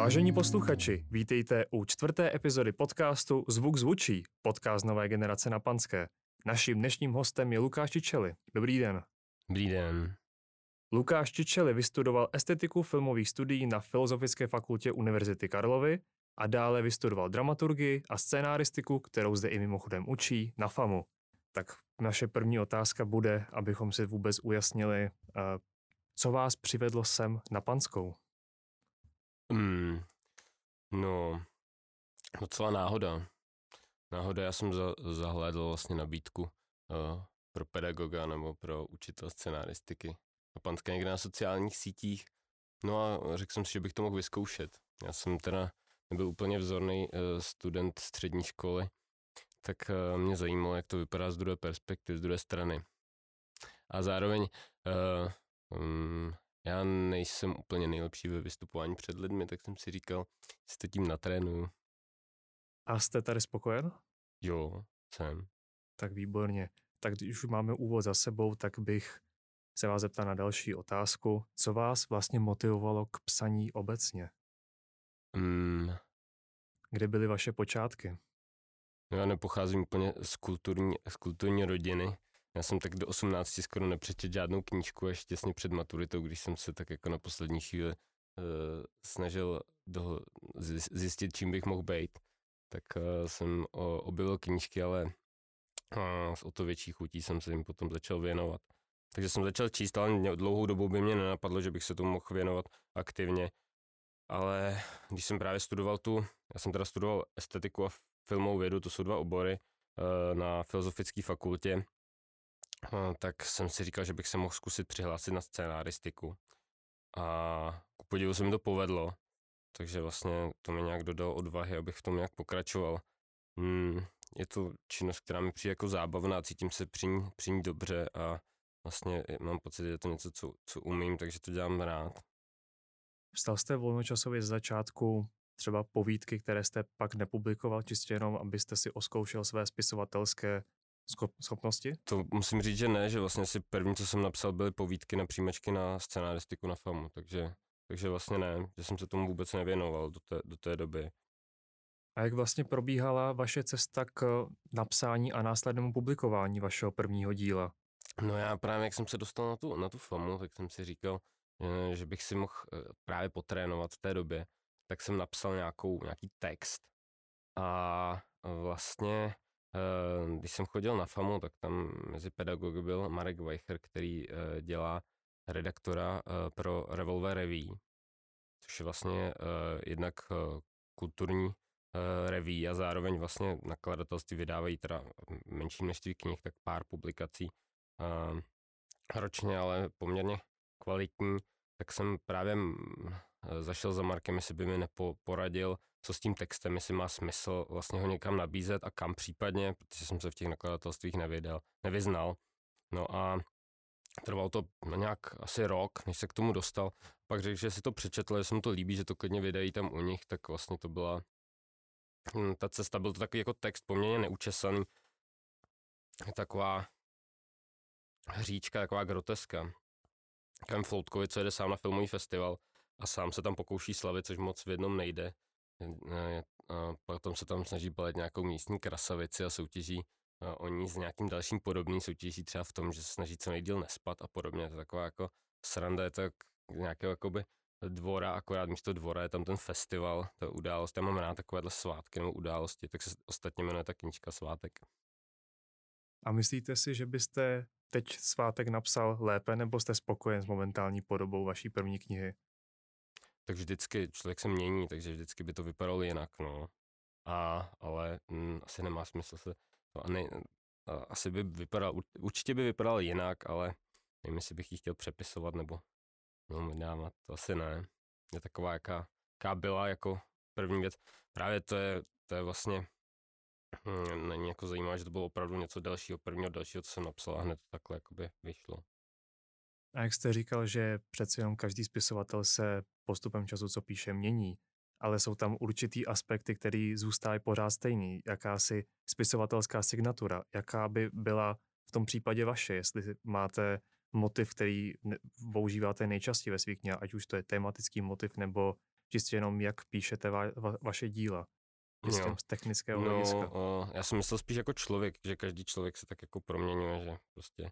Vážení posluchači, vítejte u čtvrté epizody podcastu Zvuk zvučí, podcast nové generace na Panské. Naším dnešním hostem je Lukáš Čičeli. Dobrý den. Dobrý den. Lukáš Čičeli vystudoval estetiku filmových studií na Filozofické fakultě Univerzity Karlovy a dále vystudoval dramaturgii a scénáristiku, kterou zde i mimochodem učí na FAMu. Tak naše první otázka bude, abychom si vůbec ujasnili, eh, co vás přivedlo sem na Panskou. Hmm. No, docela náhoda. Náhoda, já jsem za, zahlédl vlastně nabídku uh, pro pedagoga nebo pro učitel scenaristiky na Panské někde na sociálních sítích. No a řekl jsem si, že bych to mohl vyzkoušet. Já jsem teda nebyl úplně vzorný uh, student střední školy, tak uh, mě zajímalo, jak to vypadá z druhé perspektivy, z druhé strany. A zároveň uh, um, já nejsem úplně nejlepší ve vystupování před lidmi, tak jsem si říkal, si to tím natrénuju. A jste tady spokojen? Jo, jsem. Tak výborně. Tak když už máme úvod za sebou, tak bych se vás zeptal na další otázku. Co vás vlastně motivovalo k psaní obecně? Mm. Kde byly vaše počátky? No já nepocházím úplně z kulturní, z kulturní rodiny, já jsem tak do 18 skoro nepřečet žádnou knížku až těsně před maturitou, když jsem se tak jako na poslední chvíli uh, snažil do, zjistit, čím bych mohl být. Tak uh, jsem o, objevil knížky, ale uh, s o to větší chutí jsem se jim potom začal věnovat. Takže jsem začal číst, ale dlouhou dobu by mě nenapadlo, že bych se tomu mohl věnovat aktivně. Ale když jsem právě studoval tu, já jsem teda studoval estetiku a filmovou vědu, to jsou dva obory, na Filozofické fakultě, tak jsem si říkal, že bych se mohl zkusit přihlásit na scénáristiku. A ku podivu se mi to povedlo, takže vlastně to mi nějak dodalo odvahy, abych v tom nějak pokračoval. Hmm, je to činnost, která mi přijde jako zábavná, cítím se při ní, při ní dobře a vlastně mám pocit, že je to něco, co, co umím, takže to dělám rád. Vstal jste volnočasově z začátku třeba povídky, které jste pak nepublikoval, čistě jenom, abyste si oskoušel své spisovatelské schopnosti? To musím říct, že ne, že vlastně si první, co jsem napsal, byly povídky na příjmečky na scenaristiku na FAMu, takže, takže vlastně ne, že jsem se tomu vůbec nevěnoval do té, do té doby. A jak vlastně probíhala vaše cesta k napsání a následnému publikování vašeho prvního díla? No já právě, jak jsem se dostal na tu, na tu FAMu, tak jsem si říkal, eh, že bych si mohl eh, právě potrénovat v té době, tak jsem napsal nějakou, nějaký text a vlastně Eh, když jsem chodil na FAMu, tak tam mezi pedagogy byl Marek Weicher, který eh, dělá redaktora eh, pro Revolver Reví, což je vlastně jednak kulturní reví a zároveň vlastně nakladatelství vydávají teda menší množství knih, tak pár publikací ročně, ale poměrně kvalitní, tak jsem právě zašel za Markem, jestli by mi neporadil, co s tím textem, jestli má smysl vlastně ho někam nabízet a kam případně, protože jsem se v těch nakladatelstvích nevěděl, nevyznal. No a trvalo to nějak asi rok, než se k tomu dostal. Pak řekl, že si to přečetl, že se mu to líbí, že to klidně vydají tam u nich, tak vlastně to byla hm, ta cesta, byl to takový jako text poměrně neučesaný, taková hříčka, taková groteska. Kem Floutkovi, co jede sám na filmový festival a sám se tam pokouší slavit, což moc v jednom nejde. A potom se tam snaží balit nějakou místní krasavici a soutěží oni s nějakým dalším podobným soutěží třeba v tom, že se snaží co nejdíl nespat a podobně. To je taková jako sranda, je to jak nějakého jakoby dvora, akorát místo dvora je tam ten festival, to událost. Já mám rád takovéhle svátky nebo události, tak se ostatně jmenuje ta knížka Svátek. A myslíte si, že byste teď svátek napsal lépe, nebo jste spokojen s momentální podobou vaší první knihy? Tak vždycky člověk se mění, takže vždycky by to vypadalo jinak, no. A, ale mm, asi nemá smysl se, no, ne, a, asi by vypadal, určitě by vypadal jinak, ale nevím, jestli bych ji chtěl přepisovat nebo no, dávat, to asi ne. Je taková, jaká, jaká byla jako první věc. Právě to je, to je vlastně, hm, není jako zajímavé, že to bylo opravdu něco dalšího, prvního dalšího, co jsem napsal a hned to takhle jakoby vyšlo. A jak jste říkal, že přeci jenom každý spisovatel se postupem času, co píše, mění, ale jsou tam určitý aspekty, které zůstávají pořád stejný. Jakási spisovatelská signatura, jaká by byla v tom případě vaše, jestli máte motiv, který používáte nejčastěji ve svých knihách, ať už to je tematický motiv nebo čistě jenom jak píšete va, va, vaše díla? Čistě z technického no, hlediska. O, já jsem myslel spíš jako člověk, že každý člověk se tak jako proměňuje, že prostě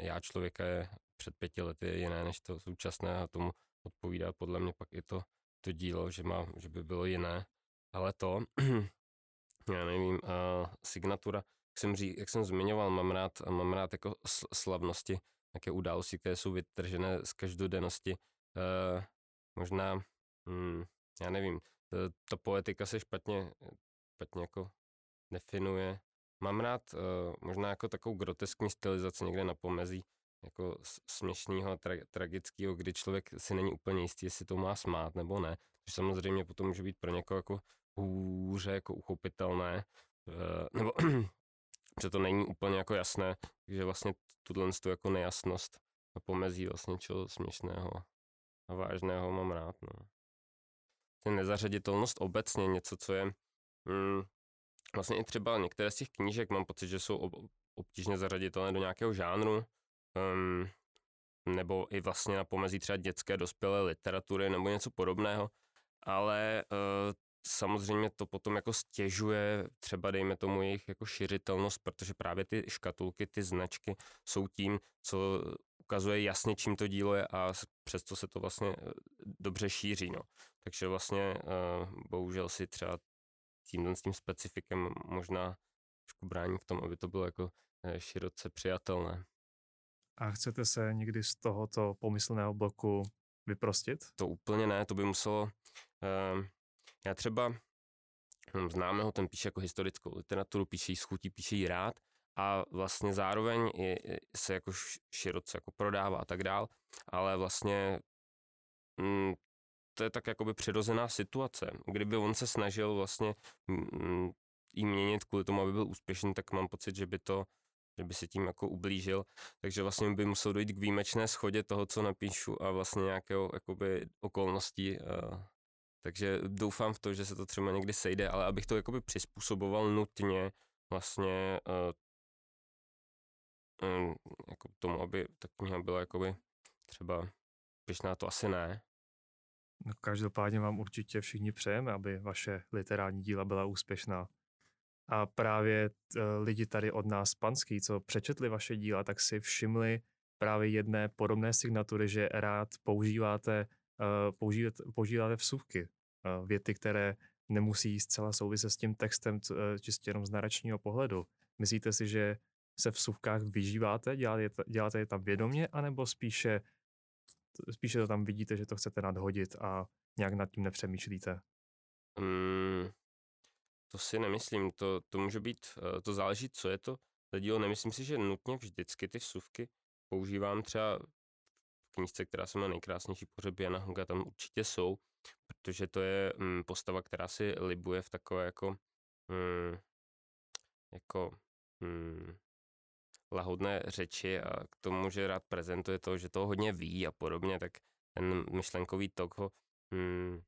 já člověka je před pěti lety jiné než to současné a tomu odpovídá podle mě pak i to, to dílo, že, má, že by bylo jiné. Ale to, já nevím, uh, signatura, jak jsem, ří, jak jsem zmiňoval, mám rád, mám rád jako slavnosti, nějaké události, které jsou vytržené z každodennosti. Uh, možná, hmm, já nevím, ta, ta poetika se špatně, špatně jako definuje. Mám rád uh, možná jako takovou groteskní stylizaci někde na pomezí jako směšného, tra- tragického, kdy člověk si není úplně jistý, jestli to má smát nebo ne. Což samozřejmě potom může být pro někoho jako hůře jako uchopitelné, uh, nebo že to není úplně jako jasné, takže vlastně tuhle tu jako nejasnost a pomezí vlastně čeho směšného a vážného mám rád. No. Ten nezařaditelnost obecně něco, co je mm, vlastně i třeba některé z těch knížek mám pocit, že jsou obtížně zařaditelné do nějakého žánru, um, nebo i vlastně na pomezí třeba dětské dospělé literatury nebo něco podobného, ale uh, samozřejmě to potom jako stěžuje třeba dejme tomu jejich jako šiřitelnost, protože právě ty škatulky, ty značky jsou tím, co ukazuje jasně, čím to dílo je a přesto se to vlastně eh, dobře šíří. No. Takže vlastně uh, bohužel si třeba tímhle s tím specifikem možná trošku brání v tom, aby to bylo jako široce přijatelné. A chcete se někdy z tohoto pomyslného bloku vyprostit? To úplně ne, to by muselo... Uh, já třeba hm, známého, ten píše jako historickou literaturu, píše ji schutí, píše ji rád a vlastně zároveň i, se jako široce jako prodává a tak dál, ale vlastně mm, to je tak jakoby přirozená situace. Kdyby on se snažil vlastně mm, jí měnit kvůli tomu, aby byl úspěšný, tak mám pocit, že by to že by se tím jako ublížil, takže vlastně by musel dojít k výjimečné schodě toho, co napíšu a vlastně nějakého jakoby okolností. Uh, takže doufám v to, že se to třeba někdy sejde, ale abych to jakoby přizpůsoboval nutně vlastně uh, um, jako tomu, aby ta kniha byla jakoby třeba pyšná, to asi ne. No, každopádně vám určitě všichni přejeme, aby vaše literární díla byla úspěšná. A právě eh, lidi tady od nás panský, co přečetli vaše díla, tak si všimli právě jedné podobné signatury, že rád používáte, uh, používáte, používáte vsuvky, uh, věty, které nemusí zcela souviset s tím textem čistě jenom z naračního pohledu. Myslíte si, že se v vsuvkách vyžíváte, děláte, děláte je tam vědomě, anebo spíše, spíše to tam vidíte, že to chcete nadhodit a nějak nad tím nepřemýšlíte? Mm, to si nemyslím, to, to může být, eh, to záleží, co je to za dílo. Nemyslím si, že nutně vždycky ty vsuvky používám třeba v knížce, která se má nejkrásnější pohřeb Jana Hunga, tam určitě jsou, protože to je mm, postava, která si libuje v takové jako mm, jako mm, lahodné řeči a k tomu, že rád prezentuje to, že to hodně ví a podobně, tak ten myšlenkový tok ho mm,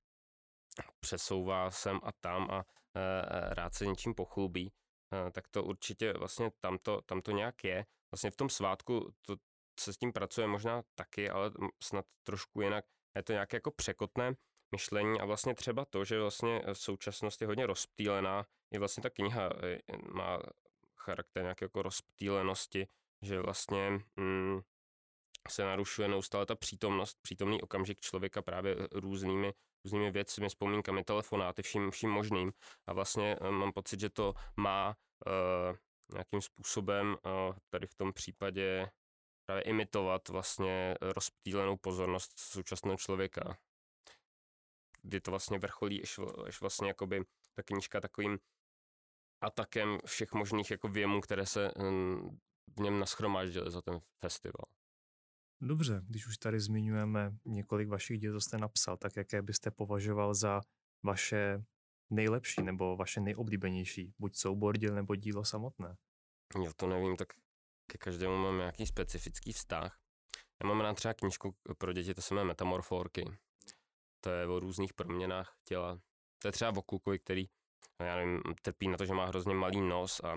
přesouvá sem a tam a e, rád se něčím pochlubí, e, tak to určitě vlastně tam to, tam to nějak je. Vlastně v tom svátku to, se s tím pracuje možná taky, ale snad trošku jinak. Je to nějaké jako překotné myšlení a vlastně třeba to, že vlastně v současnosti je hodně rozptýlená, je vlastně ta kniha e, má charakter nějaké jako rozptýlenosti, že vlastně mm, se narušuje neustále ta přítomnost, přítomný okamžik člověka právě různými různými věcmi, vzpomínkami, telefonáty, vším, vším možným. A vlastně uh, mám pocit, že to má uh, nějakým způsobem uh, tady v tom případě právě imitovat vlastně rozptýlenou pozornost současného člověka. Kdy to vlastně vrcholí až, až vlastně jakoby ta knížka takovým atakem všech možných jako věmů, které se v něm naschromáždily za ten festival. Dobře, když už tady zmiňujeme několik vašich děl, co jste napsal, tak jaké byste považoval za vaše nejlepší nebo vaše nejoblíbenější, buď soubor děl nebo dílo samotné? Jo, to nevím, tak ke každému mám nějaký specifický vztah. Já mám rád třeba knížku pro děti, to se jmenuje Metamorforky. To je o různých proměnách těla. To je třeba o klukovi, který, já nevím, trpí na to, že má hrozně malý nos a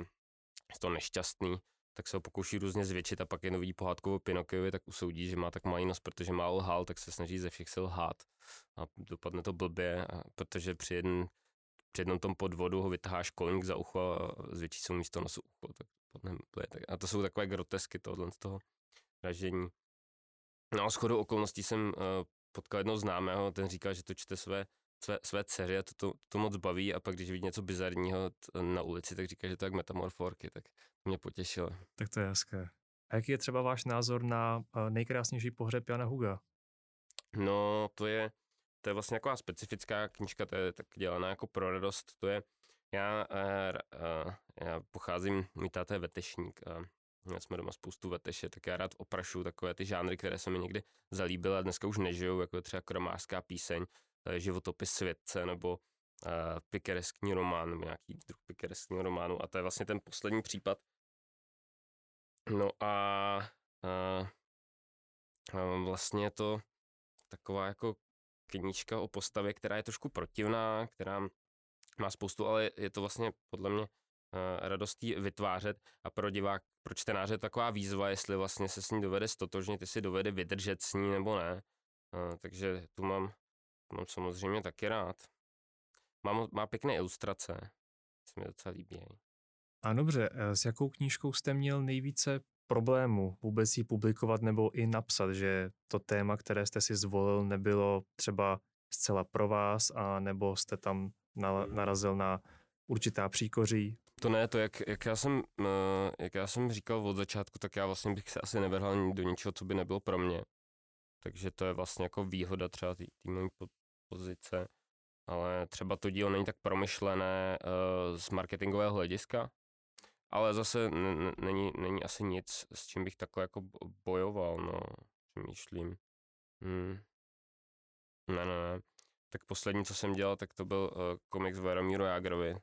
je to nešťastný tak se ho pokouší různě zvětšit a pak je nový pohádkou o Pinokiovi, tak usoudí, že má tak malý nos, protože má lhal, tak se snaží ze všech sil lhát a dopadne to blbě, protože při, jedn, při jednom tom podvodu ho vytahá školník za ucho a zvětší se mu místo nosu ucho, tak blbě. A to jsou takové grotesky tohle z toho ražení. No a okolností jsem uh, potkal jednoho známého, ten říkal, že to čte své své, své dceři a to, to, to moc baví a pak když vidí něco bizarního na ulici, tak říká, že to je jak metamorforky, tak mě potěšilo. Tak to je hezké. A jaký je třeba váš názor na nejkrásnější pohřeb Jana Huga? No, to je, to je vlastně taková specifická knižka, to je tak dělaná jako pro radost, to je, já, uh, uh, já pocházím, můj táta je vetešník a Měli jsme doma spoustu veteše, tak já rád oprašu takové ty žánry, které se mi někdy zalíbily a dneska už nežijou, jako třeba kromářská píseň, Eh, životopis světce nebo uh, pikereskní román, nebo nějaký druh pikereskního románu. A to je vlastně ten poslední případ. No a uh, vlastně je to taková jako knížka o postavě, která je trošku protivná, která má spoustu, ale je to vlastně podle mě radostí vytvářet a pro divák, pro čtenáře taková výzva, jestli vlastně se s ní dovede stotožnit, jestli dovede vydržet s ní nebo ne. Takže tu mám mám samozřejmě taky rád. Mám, má pěkné ilustrace, se mi docela líbí. A dobře, eh, s jakou knížkou jste měl nejvíce problémů vůbec ji publikovat nebo i napsat, že to téma, které jste si zvolil, nebylo třeba zcela pro vás a nebo jste tam narazil na určitá příkoří? To ne, to jak, jak, já jsem, eh, jak já jsem říkal od začátku, tak já vlastně bych se asi nevrhal do ničeho, co by nebylo pro mě. Takže to je vlastně jako výhoda třeba té mojí pozice, ale třeba to dílo není tak promyšlené uh, z marketingového hlediska, ale zase není, není asi nic, s čím bych takhle jako bojoval, no, přemýšlím. Hmm. Ne, ne, ne. Tak poslední, co jsem dělal, tak to byl uh, komiks Veromíru Jágrovi.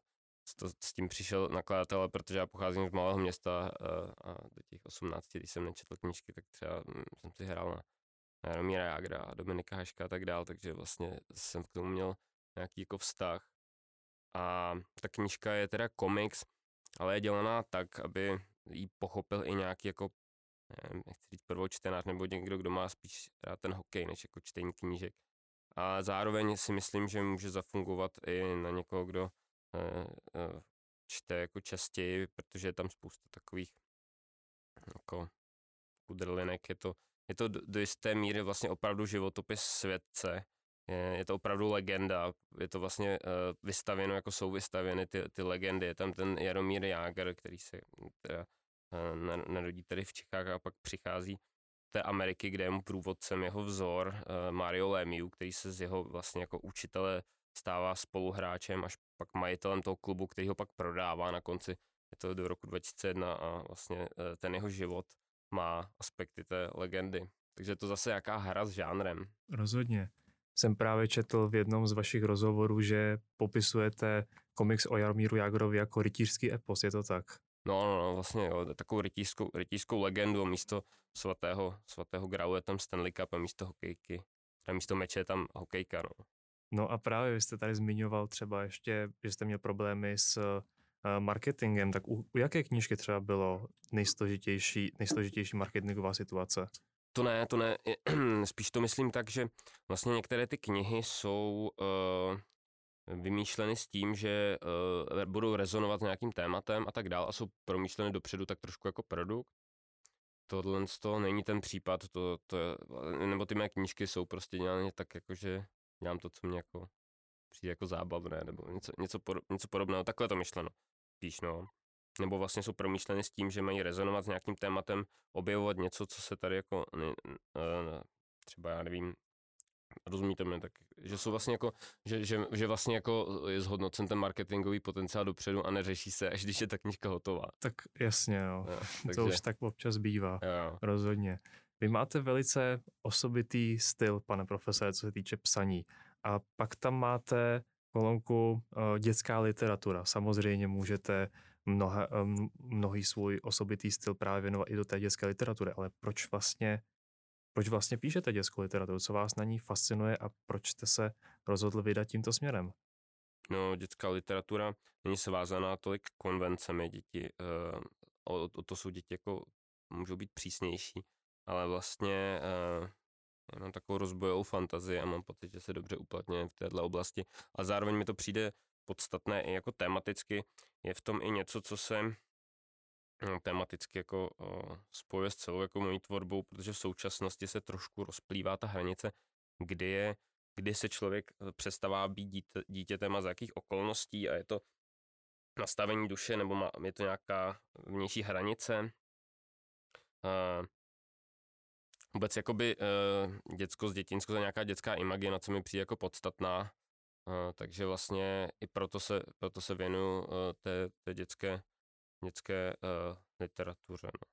To, s tím přišel nakladatel, protože já pocházím z malého města uh, a do těch 18, když jsem nečetl knížky, tak třeba hm, jsem si hrál na Jaromíra Jágra, Dominika Haška a tak dál, takže vlastně jsem k tomu měl nějaký jako vztah. A ta knížka je teda komiks, ale je dělaná tak, aby ji pochopil i nějaký jako, nevím, nechci říct prvočtenář, nebo někdo, kdo má spíš rád ten hokej, než jako čtení knížek. A zároveň si myslím, že může zafungovat i na někoho, kdo eh, eh, čte jako častěji, protože je tam spousta takových jako kudrlinek, je to je to do, jisté míry vlastně opravdu životopis světce, je, je to opravdu legenda, je to vlastně uh, vystavěno, jako jsou vystavěny ty, ty legendy, je tam ten Jaromír Jágr, který se teda, uh, narodí tady v Čechách a pak přichází té Ameriky, kde je mu průvodcem jeho vzor uh, Mario Lemieux, který se z jeho vlastně jako učitele stává spoluhráčem až pak majitelem toho klubu, který ho pak prodává na konci, je to do roku 2001 a vlastně ten jeho život má aspekty té legendy. Takže je to zase jaká hra s žánrem. Rozhodně. Jsem právě četl v jednom z vašich rozhovorů, že popisujete komiks o Jarmíru Jagrovi jako rytířský epos, je to tak? No, no, no vlastně jo, takovou rytířskou, rytířskou legendu, místo svatého, svatého gralu je tam Stanley Cup a místo hokejky, a místo meče je tam hokejka, no. No a právě vy jste tady zmiňoval třeba ještě, že jste měl problémy s marketingem, tak u, u jaké knížky třeba bylo nejsložitější, nejsložitější marketingová situace? To ne, to ne. Spíš to myslím tak, že vlastně některé ty knihy jsou uh, vymýšleny s tím, že uh, budou rezonovat s nějakým tématem a tak dál a jsou promýšleny dopředu tak trošku jako produkt. Tohle toho není ten případ, to, to je, nebo ty mé knížky jsou prostě dělané tak jako, že dělám to, co mě jako přijde jako zábavné, nebo něco, něco, něco podobného, takhle to myšleno spíš, no. Nebo vlastně jsou promýšleny s tím, že mají rezonovat s nějakým tématem, objevovat něco, co se tady jako, ne, ne, třeba já nevím, rozumíte mi, tak, že jsou vlastně jako, že, že, že vlastně jako je zhodnocen ten marketingový potenciál dopředu a neřeší se, až když je ta knížka hotová. Tak jasně, jo. jo takže... To už tak občas bývá, jo. rozhodně. Vy máte velice osobitý styl, pane profesore, co se týče psaní. A pak tam máte kolonku uh, dětská literatura. Samozřejmě můžete mnoha, um, mnohý svůj osobitý styl právě věnovat i do té dětské literatury, ale proč vlastně, proč vlastně píšete dětskou literaturu? Co vás na ní fascinuje a proč jste se rozhodl vydat tímto směrem? No, dětská literatura není svázaná tolik konvencemi děti. Uh, o, o to jsou děti jako, můžou být přísnější, ale vlastně já mám takovou rozbojovou fantazii a mám pocit, že se dobře uplatňuje v této oblasti a zároveň mi to přijde podstatné i jako tematicky, je v tom i něco, co se no, tematicky jako spojuje s celou jako mojí tvorbou, protože v současnosti se trošku rozplývá ta hranice, kdy je, kdy se člověk přestává být dítě, dítětem a za jakých okolností a je to nastavení duše nebo má, je to nějaká vnější hranice. Vůbec jakoby uh, děcko z dětinsko, nějaká dětská imaginace mi přijde jako podstatná, uh, takže vlastně i proto se, proto se věnuju uh, té, té dětské, dětské uh, literatuře. No.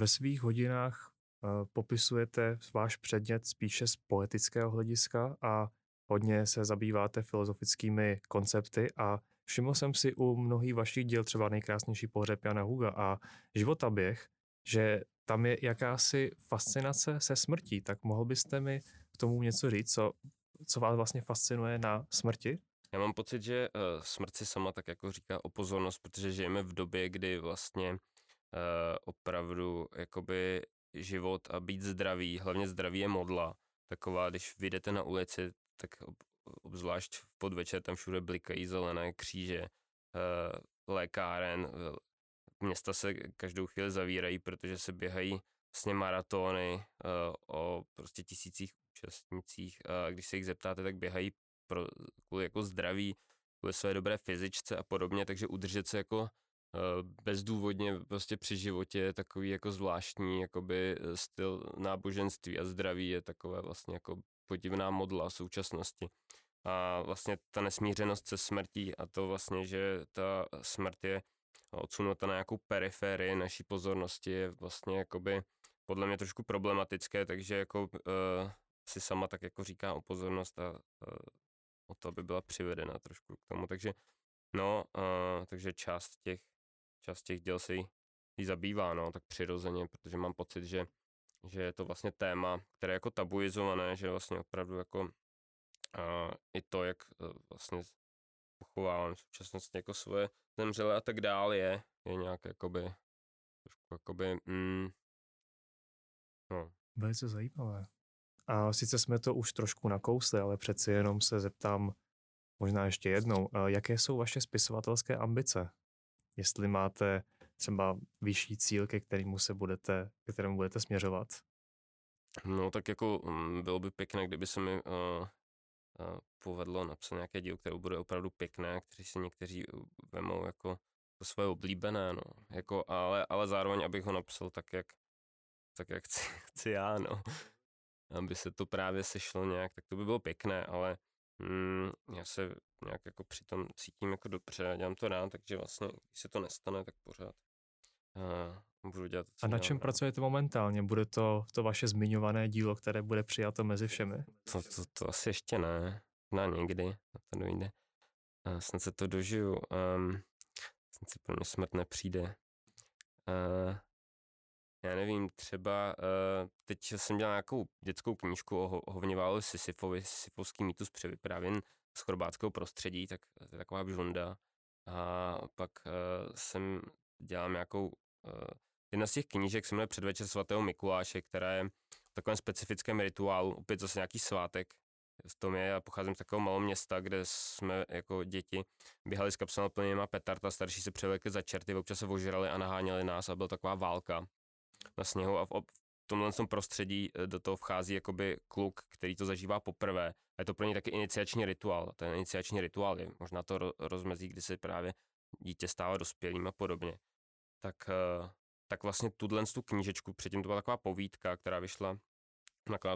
Ve svých hodinách uh, popisujete váš předmět spíše z poetického hlediska a hodně se zabýváte filozofickými koncepty a všiml jsem si u mnohých vašich děl, třeba nejkrásnější pohřeb Jana Huga a životaběh, že tam je jakási fascinace se smrtí. Tak mohl byste mi k tomu něco říct, co, co vás vlastně fascinuje na smrti? Já mám pocit, že uh, smrt si sama tak jako říká o pozornost, protože žijeme v době, kdy vlastně uh, opravdu jakoby život a být zdravý, hlavně zdraví je modla. Taková, když vyjdete na ulici, tak obzvlášť v podvečer tam všude blikají zelené kříže, uh, lékáren, města se každou chvíli zavírají, protože se běhají vlastně maratony uh, o prostě tisících účastnicích a když se jich zeptáte, tak běhají pro, kvůli jako zdraví, kvůli své dobré fyzičce a podobně, takže udržet se jako uh, bezdůvodně prostě při životě je takový jako zvláštní jakoby eh, styl náboženství a zdraví je takové vlastně jako podivná modla současnosti. A vlastně ta nesmířenost se smrtí a to vlastně, že ta smrt je odsunuta na nějakou periferii naší pozornosti je vlastně jakoby podle mě trošku problematické, takže jako uh, si sama tak jako říká o pozornost a uh, o to, aby byla přivedena trošku k tomu, takže no, uh, takže část těch, část těch děl se jí, jí zabývá, no, tak přirozeně, protože mám pocit, že, že je to vlastně téma, které je jako tabuizované, že vlastně opravdu jako uh, i to, jak vlastně pochovávám v současnosti jako svoje zemřelé a tak dál je, je nějak jakoby, trošku jakoby, mm, no. Velice zajímavé. A sice jsme to už trošku nakousli, ale přeci jenom se zeptám možná ještě jednou, jaké jsou vaše spisovatelské ambice? Jestli máte třeba vyšší cíl, ke kterému se budete, ke kterému budete směřovat? No tak jako mm, bylo by pěkné, kdyby se mi uh, povedlo napsat nějaké dílo, které bude opravdu pěkné, kteří si někteří vemou jako to svoje oblíbené, no. Jako, ale, ale zároveň, abych ho napsal tak, jak, tak, jak chci, chci já, no. Aby se to právě sešlo nějak, tak to by bylo pěkné, ale mm, já se nějak jako přitom cítím jako dobře, dělám to rád, takže vlastně, když se to nestane, tak pořád uh, budu dělat A na čem rád. pracujete momentálně? Bude to to vaše zmiňované dílo, které bude přijato mezi všemi? To, to, to asi ještě ne. Na někdy, na to dojde. Uh, snad se to dožiju. Um, snad pro mě smrt nepřijde. Uh, já nevím, třeba uh, teď jsem dělal nějakou dětskou knížku o, o Hovněválu Sisyfovi, Sisyfovský mýtus převyprávěn z chorvátského prostředí, tak to je taková bžunda. A pak uh, jsem dělal nějakou, uh, jedna z těch knížek se jmenuje Předvečer svatého Mikuláše, která je v takovém specifickém rituálu, opět zase nějaký svátek, v tom je, já pocházím z takového malého města, kde jsme jako děti běhali s kapselami plnýma petarta, starší se převlekli za čerty, občas se ožrali a naháněli nás a byla taková válka na sněhu a v, v tomhle tom prostředí eh, do toho vchází jakoby kluk, který to zažívá poprvé. A je to pro něj taky iniciační rituál. Ten iniciační rituál je možná to rozmezí, kdy se právě dítě stává dospělým a podobně. Tak, eh, tak vlastně tuhle tu knížečku, předtím to byla taková povídka, která vyšla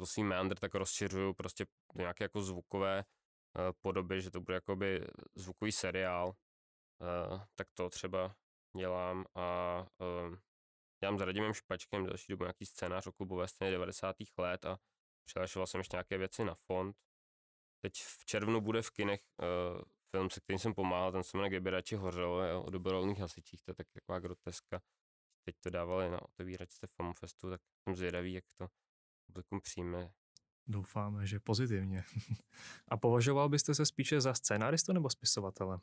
svým meandr, tak rozšiřuju prostě do nějaké jako zvukové uh, podoby, že to bude jakoby zvukový seriál, uh, tak to třeba dělám a uh, dělám s Radimem Špačkem další dobu nějaký scénář o klubové scéně 90. let a přihlašoval jsem ještě nějaké věci na fond. Teď v červnu bude v kinech uh, film, se kterým jsem pomáhal, ten se jmenuje Geberači hořelo, o dobrovolných hasičích, to je tak taková groteska. Teď to dávali na otevíračce Famofestu, tak jsem zvědavý, jak to publikum přijme. Doufáme, že pozitivně. A považoval byste se spíše za scénáristu nebo spisovatele?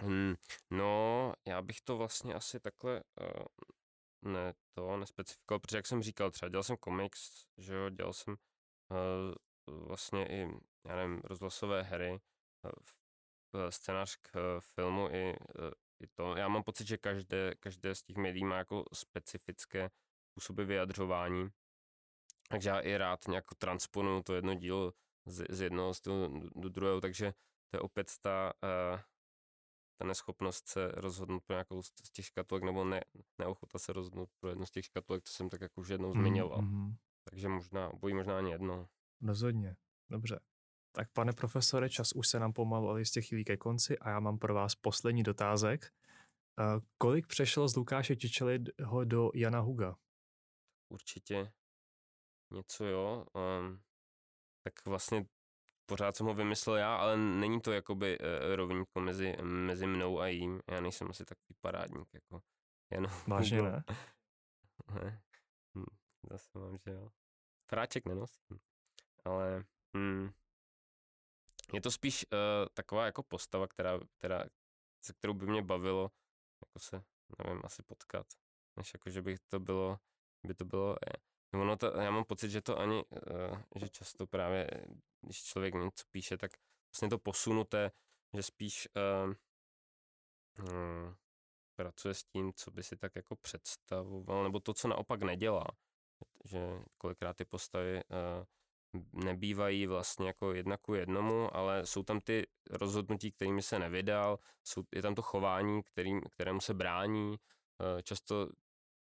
Hmm, no, já bych to vlastně asi takhle uh, ne, to nespecifikoval, protože jak jsem říkal, třeba dělal jsem komiks, že jo, dělal jsem uh, vlastně i, já nevím, rozhlasové hry, uh, scénář k uh, filmu i, i to. Já mám pocit, že každé, každé z těch médií má jako specifické způsoby vyjadřování, takže já i rád nějak transponuju to jedno dílo z, z jednoho stylu do druhého, takže to je opět ta, uh, ta neschopnost se rozhodnout pro nějakou z těch škatulek, nebo ne, neochota se rozhodnout pro jednu z těch škatulek, co jsem tak jako už jednou mhm, zmiňoval. Mm-hmm. Takže možná, bojí možná ani jedno. Rozhodně, dobře. Tak pane profesore, čas už se nám pomalu ale jistě chýlí ke konci a já mám pro vás poslední dotázek. Uh, kolik přešlo z Lukáše Čičeliho do Jana Huga? Určitě něco, jo. Um, tak vlastně pořád jsem ho vymyslel já, ale není to jakoby uh, rovnítko mezi, mezi mnou a jím. Já nejsem asi takový parádník, jako jen Vážně ne? ne. Hm, zase mám, že jo. Fráček nenosím. Ale hm, je to spíš uh, taková jako postava, která, která, se kterou by mě bavilo jako se, nevím, asi potkat. Než jako, že bych to bylo, by to bylo, je. No, ono to, já mám pocit, že to ani, uh, že často právě, když člověk něco píše, tak vlastně to posunuté, že spíš uh, um, pracuje s tím, co by si tak jako představoval, nebo to, co naopak nedělá. Že kolikrát ty postavy uh, nebývají vlastně jako jedna ku jednomu, ale jsou tam ty rozhodnutí, kterými se nevydal, jsou, je tam to chování, kterým, kterému se brání, uh, často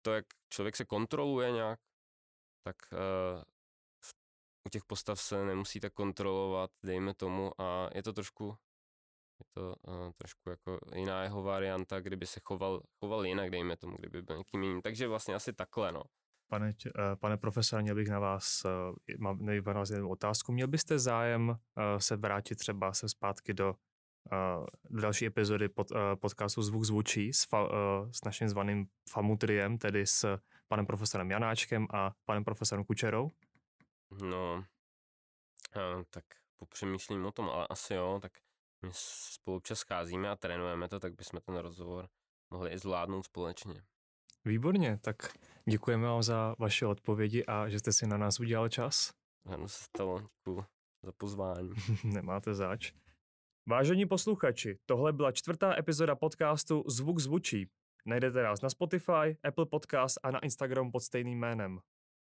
to, jak člověk se kontroluje nějak, tak uh, u těch postav se nemusí tak kontrolovat, dejme tomu, a je to trošku je to uh, trošku jako jiná jeho varianta, kdyby se choval, choval jinak, dejme tomu, kdyby byl někým jiným. Takže vlastně asi takhle, no. Pane, uh, pane profesore, měl bych na vás, uh, mám na vás jednu otázku. Měl byste zájem uh, se vrátit třeba se zpátky do, do další epizody pod, podcastu Zvuk zvučí s, fa, s naším zvaným Famutriem, tedy s panem profesorem Janáčkem a panem profesorem Kučerou? No, tak popřemýšlím o tom, ale asi jo, tak my spolu občas scházíme a trénujeme to, tak bychom ten rozhovor mohli i zvládnout společně. Výborně, tak děkujeme vám za vaše odpovědi a že jste si na nás udělal čas. Ano, se stalo, děkuji za pozvání. Nemáte zač. Vážení posluchači, tohle byla čtvrtá epizoda podcastu Zvuk zvučí. Najdete nás na Spotify, Apple Podcast a na Instagram pod stejným jménem.